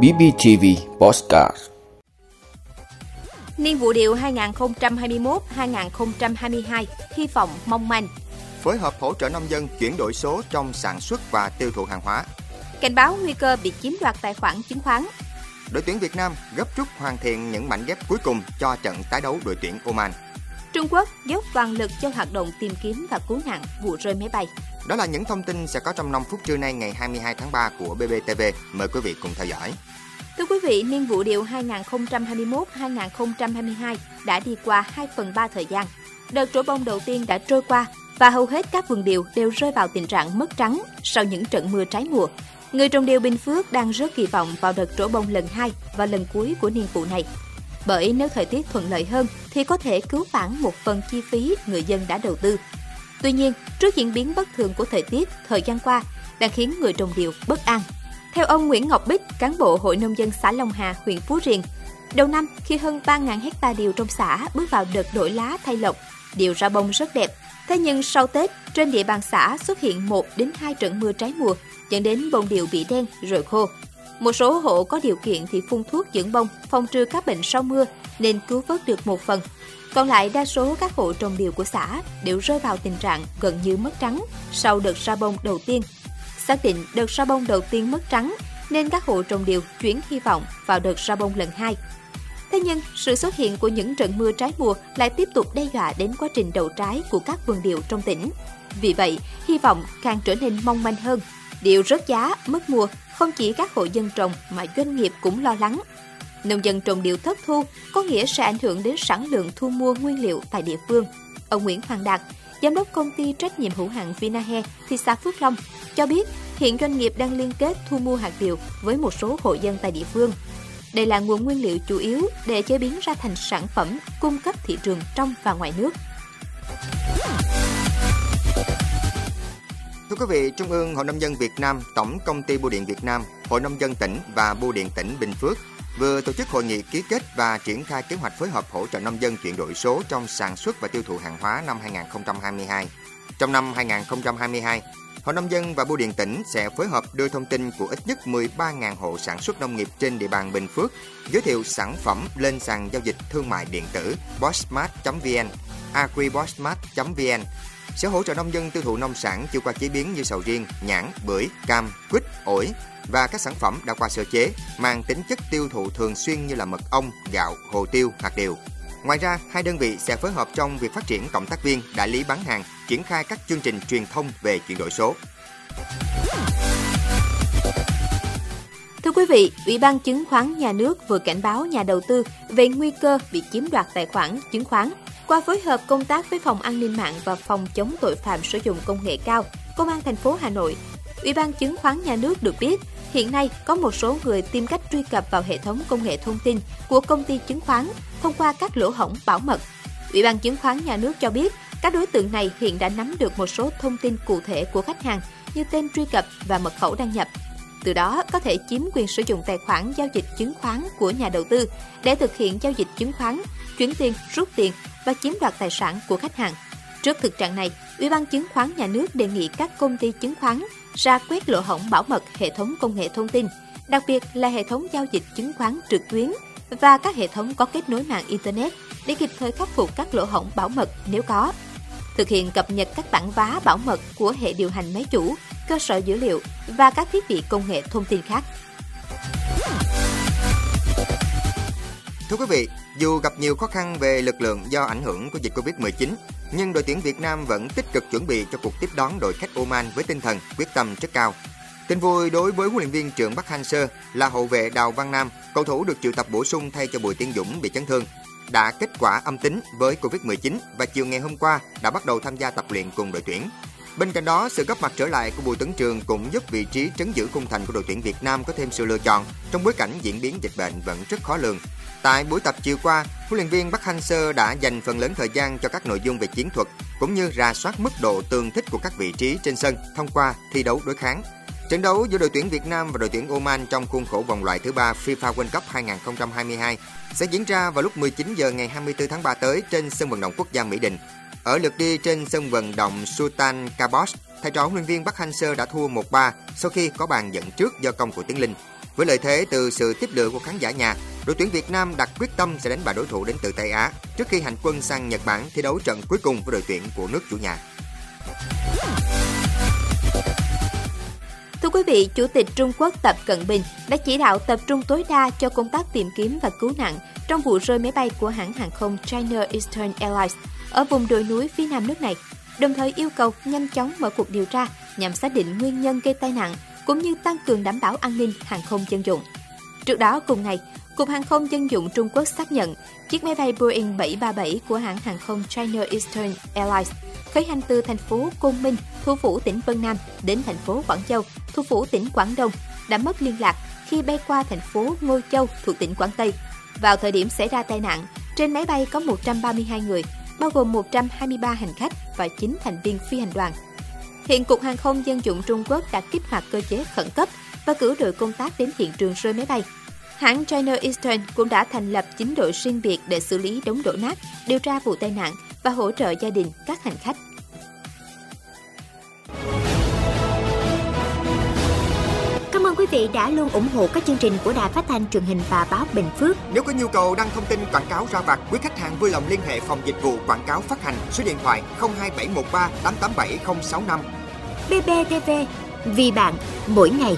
BBTV Postcard Niên vụ điều 2021-2022 hy vọng mong manh. Phối hợp hỗ trợ nông dân chuyển đổi số trong sản xuất và tiêu thụ hàng hóa. Cảnh báo nguy cơ bị chiếm đoạt tài khoản chứng khoán. Đội tuyển Việt Nam gấp rút hoàn thiện những mảnh ghép cuối cùng cho trận tái đấu đội tuyển Oman. Trung Quốc dốc toàn lực cho hoạt động tìm kiếm và cứu nạn vụ rơi máy bay. Đó là những thông tin sẽ có trong 5 phút trưa nay ngày 22 tháng 3 của BBTV. Mời quý vị cùng theo dõi. Thưa quý vị, niên vụ điều 2021-2022 đã đi qua 2 phần 3 thời gian. Đợt trổ bông đầu tiên đã trôi qua và hầu hết các vườn điều đều rơi vào tình trạng mất trắng sau những trận mưa trái mùa. Người trồng điều Bình Phước đang rất kỳ vọng vào đợt trổ bông lần 2 và lần cuối của niên vụ này. Bởi nếu thời tiết thuận lợi hơn thì có thể cứu vãn một phần chi phí người dân đã đầu tư. Tuy nhiên, trước diễn biến bất thường của thời tiết thời gian qua đang khiến người trồng điều bất an. Theo ông Nguyễn Ngọc Bích, cán bộ Hội Nông dân xã Long Hà, huyện Phú Riềng, đầu năm khi hơn 3.000 hecta điều trong xã bước vào đợt đổi lá thay lộc, điều ra bông rất đẹp. Thế nhưng sau Tết, trên địa bàn xã xuất hiện 1 đến 2 trận mưa trái mùa, dẫn đến bông điều bị đen rồi khô. Một số hộ có điều kiện thì phun thuốc dưỡng bông, phòng trừ các bệnh sau mưa nên cứu vớt được một phần. Còn lại đa số các hộ trồng điều của xã đều rơi vào tình trạng gần như mất trắng sau đợt ra bông đầu tiên. Xác định đợt ra bông đầu tiên mất trắng nên các hộ trồng điều chuyển hy vọng vào đợt ra bông lần hai. Thế nhưng, sự xuất hiện của những trận mưa trái mùa lại tiếp tục đe dọa đến quá trình đậu trái của các vườn điều trong tỉnh. Vì vậy, hy vọng càng trở nên mong manh hơn. Điều rớt giá, mất mùa không chỉ các hộ dân trồng mà doanh nghiệp cũng lo lắng. Nông dân trồng điều thất thu có nghĩa sẽ ảnh hưởng đến sản lượng thu mua nguyên liệu tại địa phương. Ông Nguyễn Hoàng Đạt, giám đốc công ty trách nhiệm hữu hạn Vinahe, thị xã Phước Long, cho biết hiện doanh nghiệp đang liên kết thu mua hạt điều với một số hộ dân tại địa phương. Đây là nguồn nguyên liệu chủ yếu để chế biến ra thành sản phẩm cung cấp thị trường trong và ngoài nước. Thưa quý vị, Trung ương Hội Nông dân Việt Nam, Tổng Công ty Bưu điện Việt Nam, Hội Nông dân tỉnh và Bưu điện tỉnh Bình Phước vừa tổ chức hội nghị ký kết và triển khai kế hoạch phối hợp hỗ trợ nông dân chuyển đổi số trong sản xuất và tiêu thụ hàng hóa năm 2022. Trong năm 2022, Hội Nông dân và Bưu điện tỉnh sẽ phối hợp đưa thông tin của ít nhất 13.000 hộ sản xuất nông nghiệp trên địa bàn Bình Phước, giới thiệu sản phẩm lên sàn giao dịch thương mại điện tử bossmart.vn, agribossmart.vn sẽ hỗ trợ nông dân tiêu thụ nông sản chưa qua chế biến như sầu riêng, nhãn, bưởi, cam, quýt, ổi và các sản phẩm đã qua sơ chế mang tính chất tiêu thụ thường xuyên như là mật ong, gạo, hồ tiêu, hạt điều. Ngoài ra, hai đơn vị sẽ phối hợp trong việc phát triển cộng tác viên, đại lý bán hàng, triển khai các chương trình truyền thông về chuyển đổi số. Thưa quý vị, Ủy ban chứng khoán nhà nước vừa cảnh báo nhà đầu tư về nguy cơ bị chiếm đoạt tài khoản chứng khoán qua phối hợp công tác với Phòng An ninh mạng và Phòng chống tội phạm sử dụng công nghệ cao, Công an thành phố Hà Nội, Ủy ban chứng khoán nhà nước được biết, hiện nay có một số người tìm cách truy cập vào hệ thống công nghệ thông tin của công ty chứng khoán thông qua các lỗ hổng bảo mật. Ủy ban chứng khoán nhà nước cho biết, các đối tượng này hiện đã nắm được một số thông tin cụ thể của khách hàng như tên truy cập và mật khẩu đăng nhập. Từ đó có thể chiếm quyền sử dụng tài khoản giao dịch chứng khoán của nhà đầu tư để thực hiện giao dịch chứng khoán, chuyển tiền, rút tiền và chiếm đoạt tài sản của khách hàng. Trước thực trạng này, Ủy ban chứng khoán nhà nước đề nghị các công ty chứng khoán ra quét lỗ hổng bảo mật hệ thống công nghệ thông tin, đặc biệt là hệ thống giao dịch chứng khoán trực tuyến và các hệ thống có kết nối mạng Internet để kịp thời khắc phục các lỗ hổng bảo mật nếu có. Thực hiện cập nhật các bản vá bảo mật của hệ điều hành máy chủ, cơ sở dữ liệu và các thiết bị công nghệ thông tin khác. Thưa quý vị, dù gặp nhiều khó khăn về lực lượng do ảnh hưởng của dịch Covid-19, nhưng đội tuyển Việt Nam vẫn tích cực chuẩn bị cho cuộc tiếp đón đội khách Oman với tinh thần quyết tâm rất cao. Tin vui đối với huấn luyện viên trưởng Bắc Hang-seo là hậu vệ Đào Văn Nam, cầu thủ được triệu tập bổ sung thay cho Bùi Tiến Dũng bị chấn thương, đã kết quả âm tính với Covid-19 và chiều ngày hôm qua đã bắt đầu tham gia tập luyện cùng đội tuyển. Bên cạnh đó, sự góp mặt trở lại của Bùi tấn Trường cũng giúp vị trí trấn giữ khung thành của đội tuyển Việt Nam có thêm sự lựa chọn trong bối cảnh diễn biến dịch bệnh vẫn rất khó lường. Tại buổi tập chiều qua, huấn luyện viên Bắc Hanh Sơ đã dành phần lớn thời gian cho các nội dung về chiến thuật cũng như ra soát mức độ tương thích của các vị trí trên sân thông qua thi đấu đối kháng. Trận đấu giữa đội tuyển Việt Nam và đội tuyển Oman trong khuôn khổ vòng loại thứ ba FIFA World Cup 2022 sẽ diễn ra vào lúc 19 giờ ngày 24 tháng 3 tới trên sân vận động quốc gia Mỹ Đình. Ở lượt đi trên sân vận động Sultan Kabos, thầy trò huấn luyện viên Park Hang-seo đã thua 1-3 sau khi có bàn dẫn trước do công của Tiến Linh. Với lợi thế từ sự tiếp lửa của khán giả nhà, đội tuyển Việt Nam đặt quyết tâm sẽ đánh bại đối thủ đến từ Tây Á trước khi hành quân sang Nhật Bản thi đấu trận cuối cùng với đội tuyển của nước chủ nhà. Quý vị, Chủ tịch Trung Quốc Tập Cận Bình đã chỉ đạo tập trung tối đa cho công tác tìm kiếm và cứu nạn trong vụ rơi máy bay của hãng hàng không China Eastern Airlines ở vùng đồi núi phía nam nước này, đồng thời yêu cầu nhanh chóng mở cuộc điều tra nhằm xác định nguyên nhân gây tai nạn cũng như tăng cường đảm bảo an ninh hàng không dân dụng. Trước đó cùng ngày, Cục Hàng không Dân dụng Trung Quốc xác nhận chiếc máy bay Boeing 737 của hãng hàng không China Eastern Airlines khởi hành từ thành phố Côn Minh, thủ phủ tỉnh Vân Nam đến thành phố Quảng Châu, thủ phủ tỉnh Quảng Đông đã mất liên lạc khi bay qua thành phố Ngô Châu thuộc tỉnh Quảng Tây. Vào thời điểm xảy ra tai nạn, trên máy bay có 132 người, bao gồm 123 hành khách và 9 thành viên phi hành đoàn. Hiện Cục Hàng không Dân dụng Trung Quốc đã kích hoạt cơ chế khẩn cấp và cử đội công tác đến hiện trường rơi máy bay. Hãng China Eastern cũng đã thành lập 9 đội riêng biệt để xử lý đống đổ nát, điều tra vụ tai nạn và hỗ trợ gia đình các hành khách. Cảm ơn quý vị đã luôn ủng hộ các chương trình của Đài Phát thanh truyền hình và báo Bình Phước. Nếu có nhu cầu đăng thông tin quảng cáo ra vặt, quý khách hàng vui lòng liên hệ phòng dịch vụ quảng cáo phát hành số điện thoại 02713 887065. BBTV, vì bạn, mỗi ngày.